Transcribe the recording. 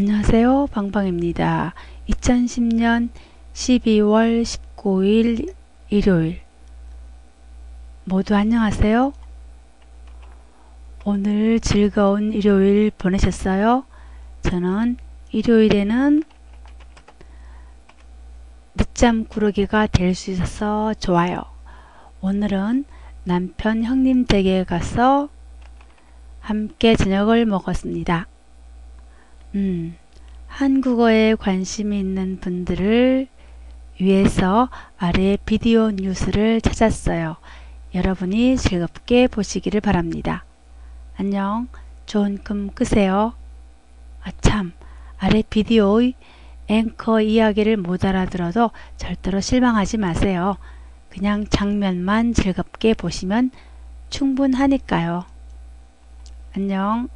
안녕하세요. 방방입니다. 2010년 12월 19일 일요일 모두 안녕하세요. 오늘 즐거운 일요일 보내셨어요? 저는 일요일에는 늦잠 꾸러기가 될 수 있어서 좋아요. 오늘은 남편 형님 댁에 가서 함께 저녁을 먹었습니다. 음, 한국어에 관심이 있는 분들을 위해서 아래 비디오 뉴스를 찾았어요. 여러분이 즐겁게 보시기를 바랍니다. 안녕, 좋은 꿈 꾸세요. 아참, 아래 비디오의 앵커 이야기를 못 알아들어도 절대로 실망하지 마세요. 그냥 장면만 즐겁게 보시면 충분하니까요. 안녕.